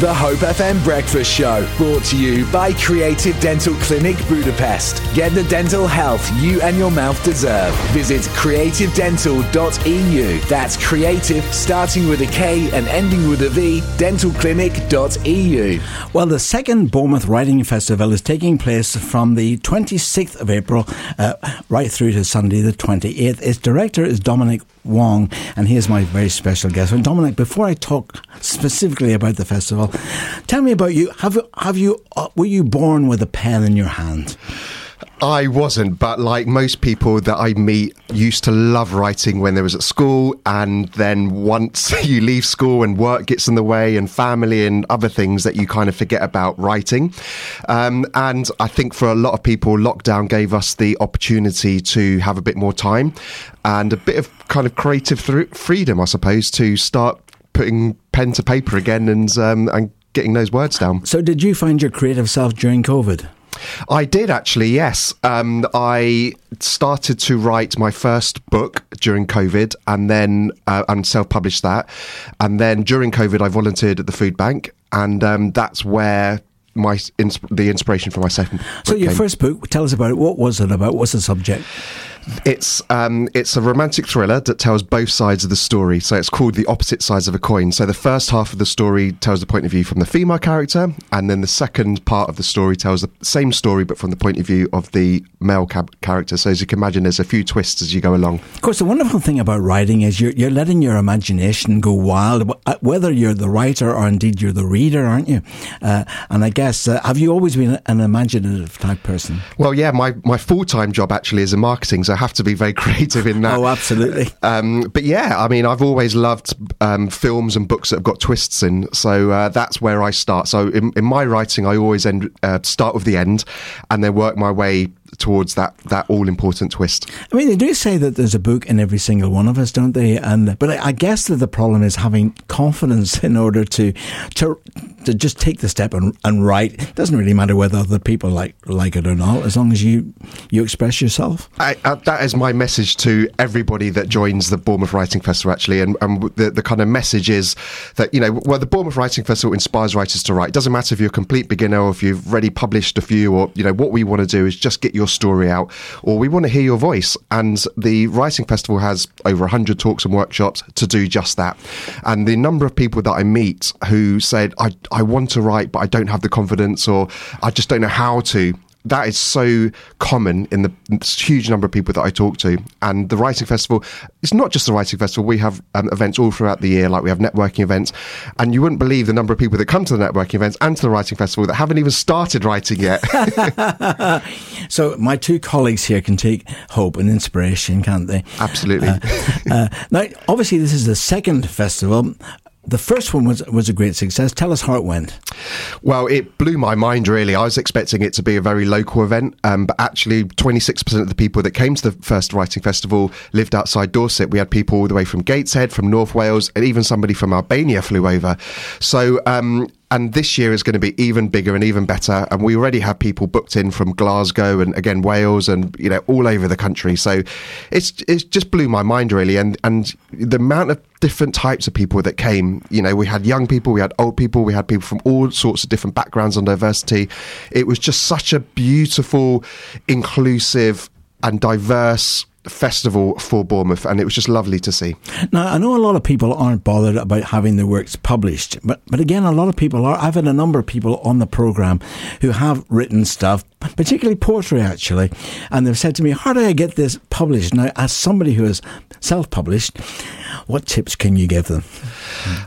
The Hope FM Breakfast Show, brought to you by Kreativ Dental Clinic Budapest. Get the dental health you and your mouth deserve. Visit kreativdental.eu. That's creative, starting with a K and ending with a V, dentalclinic.eu. Well, the second Bournemouth Writing Festival is taking place from the 26th of April uh, right through to Sunday the 28th. Its director is Dominic Wong, and he is my very special guest. And Dominic, before I talk specifically about the festival, tell me about you. Have have you uh, were you born with a pen in your hand? I wasn't, but like most people that I meet, used to love writing when they was at school, and then once you leave school and work gets in the way, and family and other things that you kind of forget about writing. Um, and I think for a lot of people, lockdown gave us the opportunity to have a bit more time and a bit of kind of creative th- freedom, I suppose, to start putting pen to paper again and um, and getting those words down. So, did you find your creative self during COVID? I did actually, yes. Um, I started to write my first book during COVID and then uh, and self published that. And then during COVID, I volunteered at the food bank. And um, that's where my the inspiration for my second. So your came. first book, tell us about it. What was it about? What's the subject? It's um, it's a romantic thriller that tells both sides of the story. So it's called The Opposite Sides of a Coin. So the first half of the story tells the point of view from the female character, and then the second part of the story tells the same story but from the point of view of the male cab- character. So as you can imagine, there's a few twists as you go along. Of course, the wonderful thing about writing is you're, you're letting your imagination go wild, uh, whether you're the writer or indeed you're the reader, aren't you? Uh, and I guess, uh, have you always been an imaginative type person? Well, yeah, my, my full time job actually is in marketing, so have to be very creative in that. Oh, absolutely. Um, but yeah, I mean, I've always loved um, films and books that have got twists in, so uh, that's where I start. So in, in my writing, I always end uh, start with the end, and then work my way towards that that all important twist. I mean, they do say that there's a book in every single one of us, don't they? And but I, I guess that the problem is having confidence in order to to to just take the step and, and write. It doesn't really matter whether other people like like it or not, as long as you you express yourself. I, uh, that is my message to everybody that joins the Bournemouth Writing Festival, actually. And, and the, the kind of message is that, you know, well, the Bournemouth Writing Festival inspires writers to write. It doesn't matter if you're a complete beginner or if you've already published a few, or, you know, what we want to do is just get your story out, or we want to hear your voice. And the Writing Festival has over 100 talks and workshops to do just that. And the number of people that I meet who said, I, I want to write, but I don't have the confidence, or I just don't know how to that is so common in the huge number of people that I talk to. And the writing festival, it's not just the writing festival. We have um, events all throughout the year, like we have networking events. And you wouldn't believe the number of people that come to the networking events and to the writing festival that haven't even started writing yet. so my two colleagues here can take hope and inspiration, can't they? Absolutely. Uh, uh, now, obviously, this is the second festival the first one was was a great success. Tell us how it went. Well, it blew my mind. Really, I was expecting it to be a very local event, um, but actually, twenty six percent of the people that came to the first writing festival lived outside Dorset. We had people all the way from Gateshead, from North Wales, and even somebody from Albania flew over. So um, and this year is going to be even bigger and even better. And we already have people booked in from Glasgow and again Wales and you know all over the country. So it's it's just blew my mind really. And and the amount of different types of people that came. You know, we had young people, we had old people, we had people from all sorts of different backgrounds and diversity. It was just such a beautiful, inclusive, and diverse festival for Bournemouth, and it was just lovely to see. Now, I know a lot of people aren't bothered about having their works published, but but again, a lot of people are. I've had a number of people on the program who have written stuff, particularly poetry, actually, and they've said to me, "How do I get this published?" Now, as somebody who is self-published, what tips can you give them?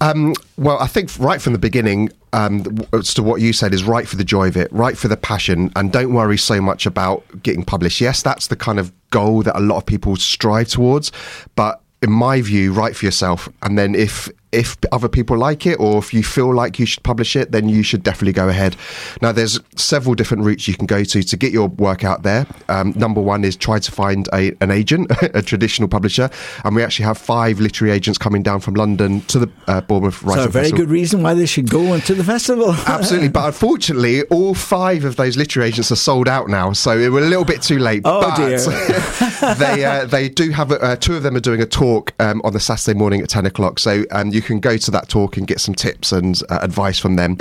Um, well, I think right from the beginning, um, as to what you said, is write for the joy of it, write for the passion, and don't worry so much about getting published. Yes, that's the kind of goal that a lot of people strive towards, but in my view, write for yourself, and then if if other people like it or if you feel like you should publish it, then you should definitely go ahead. Now, there's several different routes you can go to to get your work out there. Um, number one is try to find a, an agent, a traditional publisher, and we actually have five literary agents coming down from London to the uh, Bournemouth Writing So, a very Festival. good reason why they should go into the festival. Absolutely, but unfortunately, all five of those literary agents are sold out now, so we're a little bit too late. Oh but, dear! they uh, they do have a, uh, two of them are doing a talk um, on the Saturday morning at ten o'clock. So um, you can go to that talk and get some tips and uh, advice from them.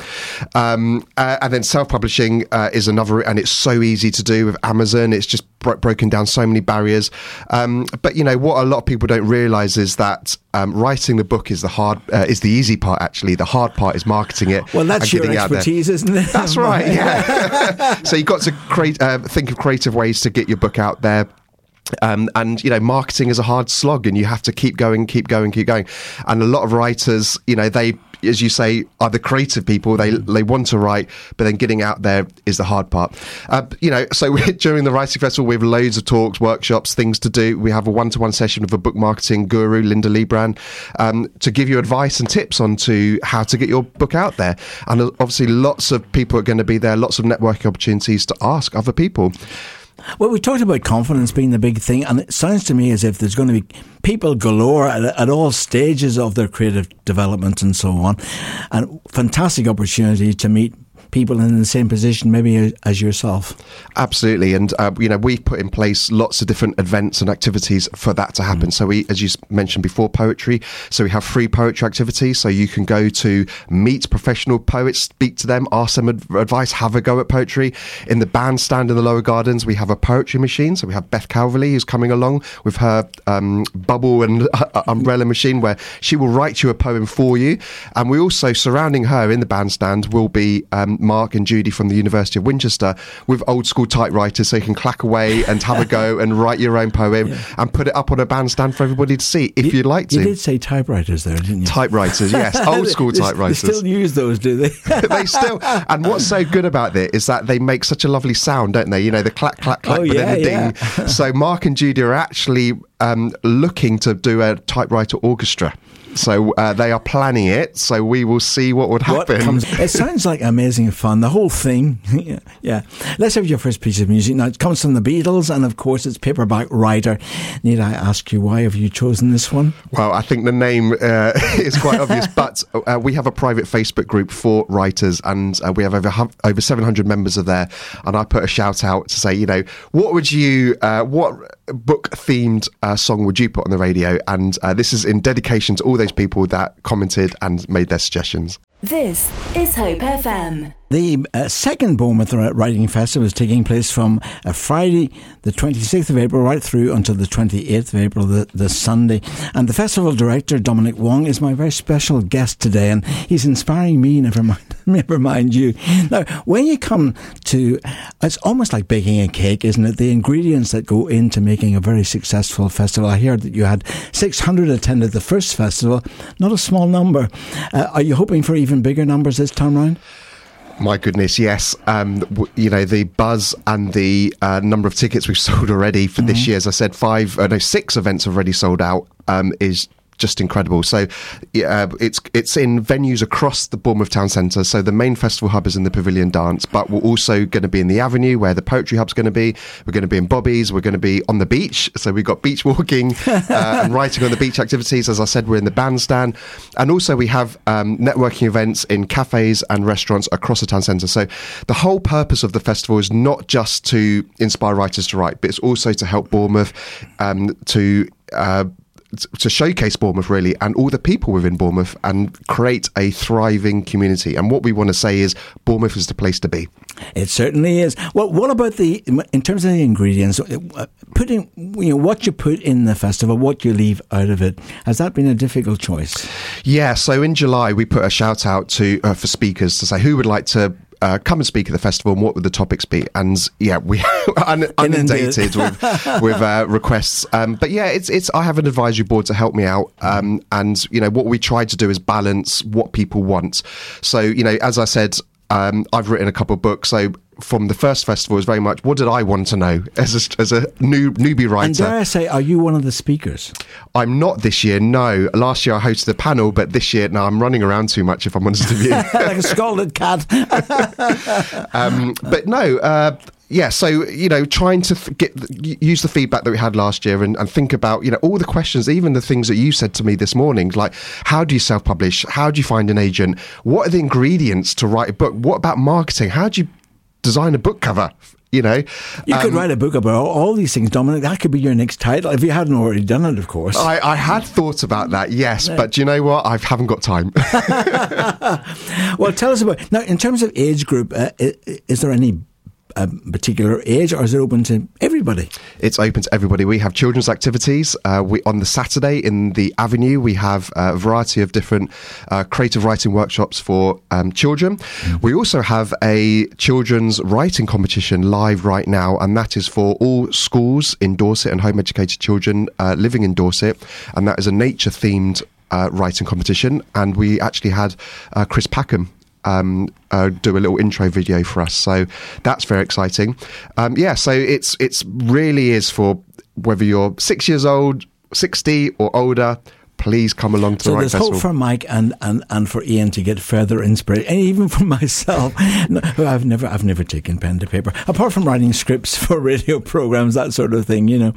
Um, uh, and then self publishing uh, is another, and it's so easy to do with Amazon. It's just bro- broken down so many barriers. Um, but you know what a lot of people don't realise is that um, writing the book is the hard uh, is the easy part. Actually, the hard part is marketing it. Well, that's your expertise, isn't it? That's right. Yeah. so you've got to create, uh, think of creative ways to get your book out there. Um, and you know, marketing is a hard slog, and you have to keep going, keep going, keep going. And a lot of writers, you know, they, as you say, are the creative people. They they want to write, but then getting out there is the hard part. Uh, you know, so during the writing festival, we have loads of talks, workshops, things to do. We have a one-to-one session with a book marketing guru, Linda Lebrand, um, to give you advice and tips on to how to get your book out there. And obviously, lots of people are going to be there. Lots of networking opportunities to ask other people. Well, we talked about confidence being the big thing, and it sounds to me as if there's going to be people galore at, at, all stages of their creative development and so on, and fantastic opportunity to meet people in the same position, maybe as yourself. Absolutely, and uh, you know we've put in place lots of different events and activities for that to happen. Mm. So we, as you mentioned before, poetry. So we have free poetry activities. So you can go to meet professional poets, speak to them, ask them advice, have a go at poetry. In the bandstand in the lower gardens, we have a poetry machine. So we have Beth Calverley who's coming along with her um, bubble and uh, umbrella machine, where she will write you a poem for you. And we also surrounding her in the bandstand will be um, Mark and Judy from the University of Winchester with old school typewriters so you can clack away and have a go and write your own poem yeah. and put it up on a bandstand for everybody to see if you, would like to. You did say typewriters there, didn't you? Typewriters, yes. Old school typewriters. They still use those, do they? they still. And what's so good about it is that they make such a lovely sound, don't they? You know, the clack, clack, clack, oh, but yeah, then the yeah. ding. so Mark and Judy are actually um, looking to do a typewriter orchestra. So uh, they are planning it. So we will see what would happen. What comes, it sounds like amazing fun. The whole thing. yeah, yeah. Let's have your first piece of music. Now it comes from the Beatles, and of course it's Paperback Writer. Need I ask you why have you chosen this one? Well, I think the name uh, is quite obvious, but uh, we have a private Facebook group for writers, and uh, we have over over 700 members of there. And I put a shout out to say, you know, what would you, uh, what book themed uh, song would you put on the radio? And this is in dedication to all those people that commented and made their suggestions. This is Hope FM. The uh, second Bournemouth Writing Festival is taking place from uh, Friday, the 26th of April, right through until the 28th of April, the, the Sunday. And the festival director, Dominic Wong, is my very special guest today, and he's inspiring me, never mind, never mind you. Now, when you come to, it's almost like baking a cake, isn't it? The ingredients that go into making a very successful festival. I heard that you had 600 attended the first festival, not a small number. Uh, are you hoping for even bigger numbers this time round? My goodness, yes. Um, w- you know the buzz and the uh, number of tickets we've sold already for mm-hmm. this year. As I said, five, uh, no, six events have already sold out. Um, is just incredible. So uh, it's it's in venues across the Bournemouth Town Centre. So the main festival hub is in the Pavilion Dance, but we're also going to be in the Avenue where the Poetry Hub's going to be. We're going to be in Bobby's. We're going to be on the beach. So we've got beach walking uh, and writing on the beach activities. As I said, we're in the bandstand, and also we have um, networking events in cafes and restaurants across the town centre. So the whole purpose of the festival is not just to inspire writers to write, but it's also to help Bournemouth um, to uh, to showcase Bournemouth really and all the people within Bournemouth and create a thriving community. And what we want to say is Bournemouth is the place to be. It certainly is. Well, what about the in terms of the ingredients? Uh, putting you know what you put in the festival, what you leave out of it. Has that been a difficult choice? Yeah. So in July we put a shout out to uh, for speakers to say who would like to uh, come and speak at the festival and what would the topics be? And yeah, we un- inundated with with uh, requests. Um, but yeah, it's it's I have an advisory board to help me out, um, and you know what we try to do is balance what people want. So you know, as I said, um, I've written a couple of books, so from the first festival was very much what did I want to know as a, as a new newbie writer. And dare I say, are you one of the speakers? I'm not this year. No, last year I hosted a panel, but this year no, I'm running around too much. If I'm honest with you, like a scalded cat. um, but no. Uh, yeah, so you know, trying to th- get use the feedback that we had last year and, and, think about you know all the questions, even the things that you said to me this morning, like how do you self-publish? How do you find an agent? What are the ingredients to write a book? What about marketing? How do you design a book cover You know, You could Um, write a book about all, these things, Dominic. That could be your next title if you hadn't already done it, of course. I, I had thought about that, yes, but do you know what? I haven't got time. well, tell us about now. In terms of age group, uh, is there any uh, particular age, or is it open to everybody? It's open to everybody. We have children's activities. Uh, we on the Saturday in the Avenue. We have a variety of different uh, creative writing workshops for um, children. We also have a children's writing competition live right now, and that is for all schools in Dorset and home educated children uh, living in Dorset, and that is a nature themed. Uh, writing competition, and we actually had uh, Chris Packham um, uh, do a little intro video for us. So that's very exciting. Um, yeah, so it's it's really is for whether you're six years old, sixty or older. Please come along to So the Writing there's Festival. hope for Mike and, and, and for Ian to get further inspiration, and even for myself. No, I've never I've never taken pen to paper apart from writing scripts for radio programs, that sort of thing. You know,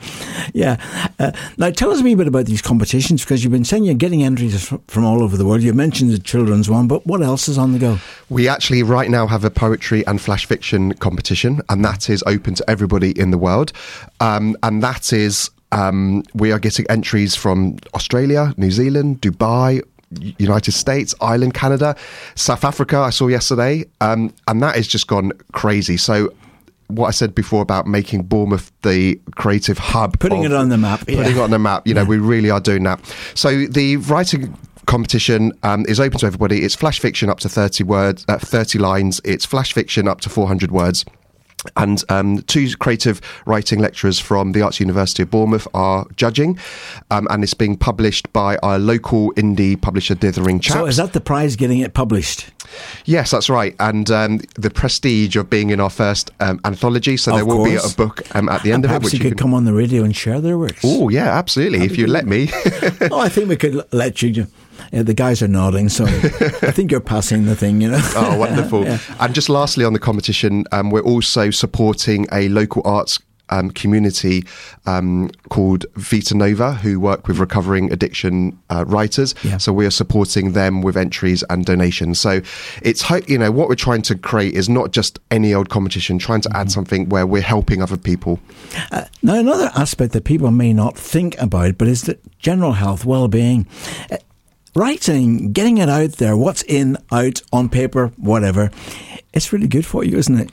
yeah. Uh, now tell us a wee bit about these competitions because you've been saying you're getting entries fr- from all over the world. You mentioned the children's one, but what else is on the go? We actually right now have a poetry and flash fiction competition, and that is open to everybody in the world. Um, and that is, um, we are getting entries from Australia, New Zealand, Dubai. United States, Ireland, Canada, South Africa. I saw yesterday, um, and that has just gone crazy. So, what I said before about making Bournemouth the creative hub, Putting of- it on the map, putting yeah. it on the map. You know, we really are doing that. So the writing competition um, is open to everybody. It's flash fiction up to thirty words, uh, thirty lines. It's flash fiction up to four hundred words. And um, two creative writing lecturers from the Arts University of Bournemouth are judging, um, and it's being published by our local indie publisher, Dithering Chaps. So is that the prize getting it published? Yes, that's right. And um, the prestige of being in our first um, anthology. So Of there will course. be a book um, at the end of it, Perhaps which you could can. come on the radio and share their works. Oh yeah, absolutely. If you let me. oh, I think we could let you. Uh, the guys are nodding, so I think you're passing the thing. You know. Oh, wonderful. And just lastly on the competition, um, we're also supporting a local arts um, community um, called Vita Nova, who work with recovering addiction uh, writers. Yeah. So we are supporting them with entries and donations. So it's, you know, what we're trying to create is not just any old competition, trying to add something where we're helping other people. Uh, now, another aspect that people may not think about, but is the general health, well-being. Uh, writing, getting it out there, what's in, out, on paper, whatever. It's really good for you, isn't it?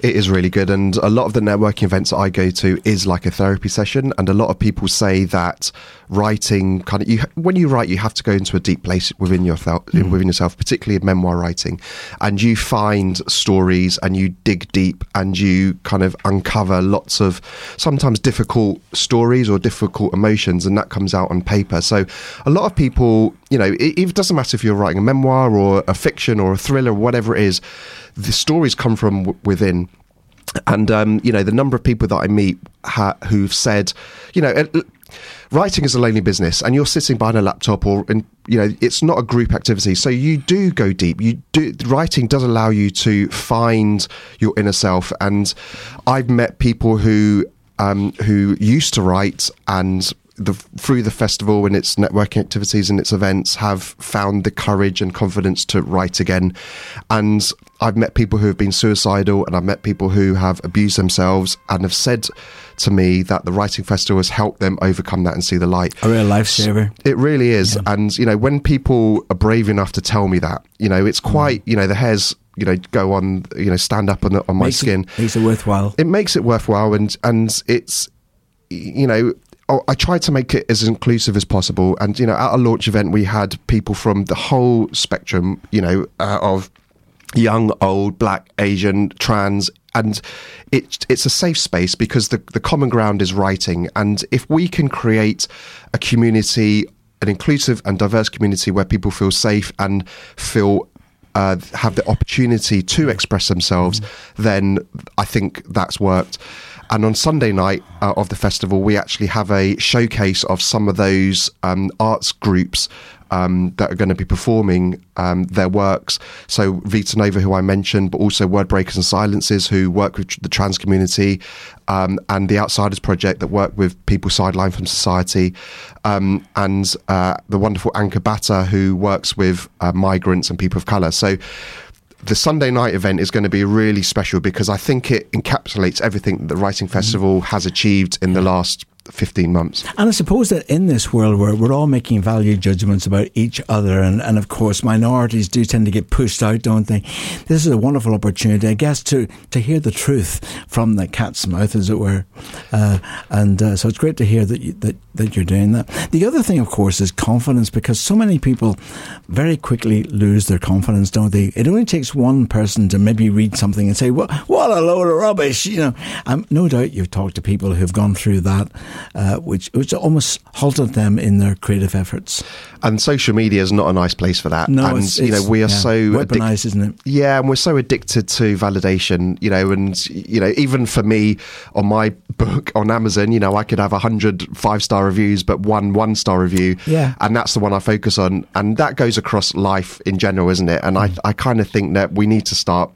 It is really good, and a lot of the networking events that I go to is like a therapy session. And a lot of people say that writing kind of you when you write, you have to go into a deep place within yourself, hmm. within yourself, particularly in memoir writing, and you find stories and you dig deep and you kind of uncover lots of sometimes difficult stories or difficult emotions, and that comes out on paper. So a lot of people, you know, it, it doesn't matter if you're writing a memoir or a fiction or a thriller, whatever it is, the stories come from w- within and um, you know the number of people that I meet ha- who've said, you know, uh, writing is a lonely business, and you're sitting behind a laptop, or in, you know, it's not a group activity. So you do go deep. You do writing does allow you to find your inner self, and I've met people who um, who used to write and the, through the festival and its networking activities and its events have found the courage and confidence to write again. And I've met people who have been suicidal and I've met people who have abused themselves and have said to me that the writing festival has helped them overcome that and see the light. A real lifesaver. It really is. And, you know, when people are brave enough to tell me that, you know, it's quite, you know, the hairs, you know, go on, you know, stand up on, the, on my Makes skin It, makes it worthwhile. it makes it worthwhile and and it's you know oh, I tried to make it as inclusive as possible and you know at a launch event we had people from the whole spectrum you know uh, of young old black asian trans and it, it's a safe space because the, the common ground is writing and if we can create a community an inclusive and diverse community where people feel safe and feel uh, have the opportunity to express themselves, then I think that's worked. And on Sunday night uh, of the festival, we actually have a showcase of some of those um, arts groups um, that are going to be performing um, their works. So Vita Nova, who I mentioned, but also Word Breakers and Silences, who work with the trans community, um, and the Outsiders Project that work with people sidelined from society, um, and uh, the wonderful Anka Bata, who works with uh, migrants and people of colour. So the Sunday night event is going to be really special because I think it encapsulates everything that the Writing Festival has achieved in the last 15 months. And I suppose that in this world where we're all making value judgments about each other, and, and of course minorities do tend to get pushed out, don't they? This is a wonderful opportunity, I guess, to, to hear the truth from the cat's mouth, as it were. Uh, and uh, so it's great to hear that, you, that, that you're doing that. The other thing, of course, is confidence because so many people very quickly lose their confidence, don't they? It only takes one person to maybe read something and say, well, what a load of rubbish, you know. No doubt you've talked to people who've gone through that, uh, which, which almost halted them in their creative efforts. And social media is not a nice place for that. No, and it's, you know we are yeah, so weaponized, isn't it? Yeah, and we're so addicted to validation. You know, and you know, even for me on my book on Amazon, you know, I could have a hundred five star reviews, but one one star review. Yeah. and that's the one I focus on, and that goes across life in general, isn't it? And Mm. I I kind of think that we need to start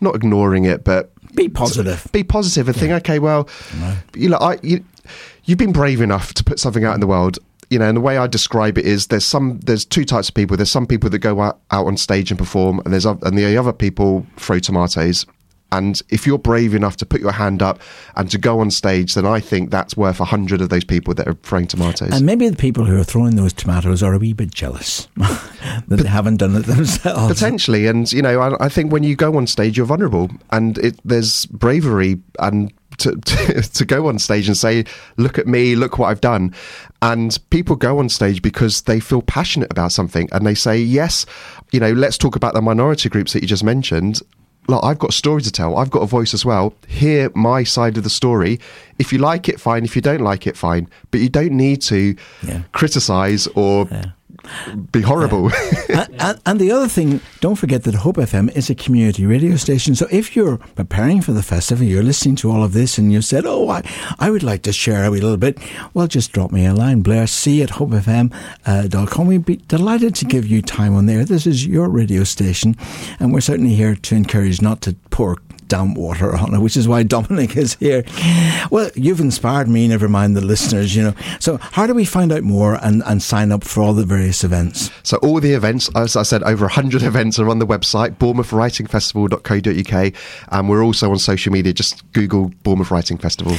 not ignoring it, but Be positive. be positive and think, okay, well, you know, I you, you've been brave enough to put something out in the world. You know, and the way I describe it is there's some there's two types of people. There's some people that go out, out on stage and perform, and there's and the other people throw tomatoes. And if you're brave enough to put your hand up and to go on stage, then I think that's worth a hundred of those people that are throwing tomatoes. And maybe the people who are throwing those tomatoes are a wee bit jealous that they haven't done it themselves. Potentially, and you know, I, I think when you go on stage, you're vulnerable, and it, there's bravery and to, to to go on stage and say, "Look at me, look what I've done," and people go on stage because they feel passionate about something, and they say, "Yes, you know, let's talk about the minority groups that you just mentioned." Look, I've got a story to tell. I've got a voice as well. Hear my side of the story. If you like it, fine. If you don't like it, fine. But you don't need to Yeah. criticize or be horrible. and, and, and the other thing, don't forget that Hope FM is a community radio station. So if you're preparing for the festival, you're listening to all of this and you said, oh, I, I would like to share a wee little bit, well, just drop me a line, Blair C at hopefm.com. Uh, We'd be delighted to give you time on there. This is your radio station, and we're certainly here to encourage not to pour damp water on it, which is why Dominic is here. Well, you've inspired me, never mind the listeners, you know. So, how do we find out more and, and sign up for all the various events? So all the events, as I said, over 100 events are on the website, bournemouthwritingfestival.co.uk. And we're also on social media. Just Google Bournemouth Writing Festival.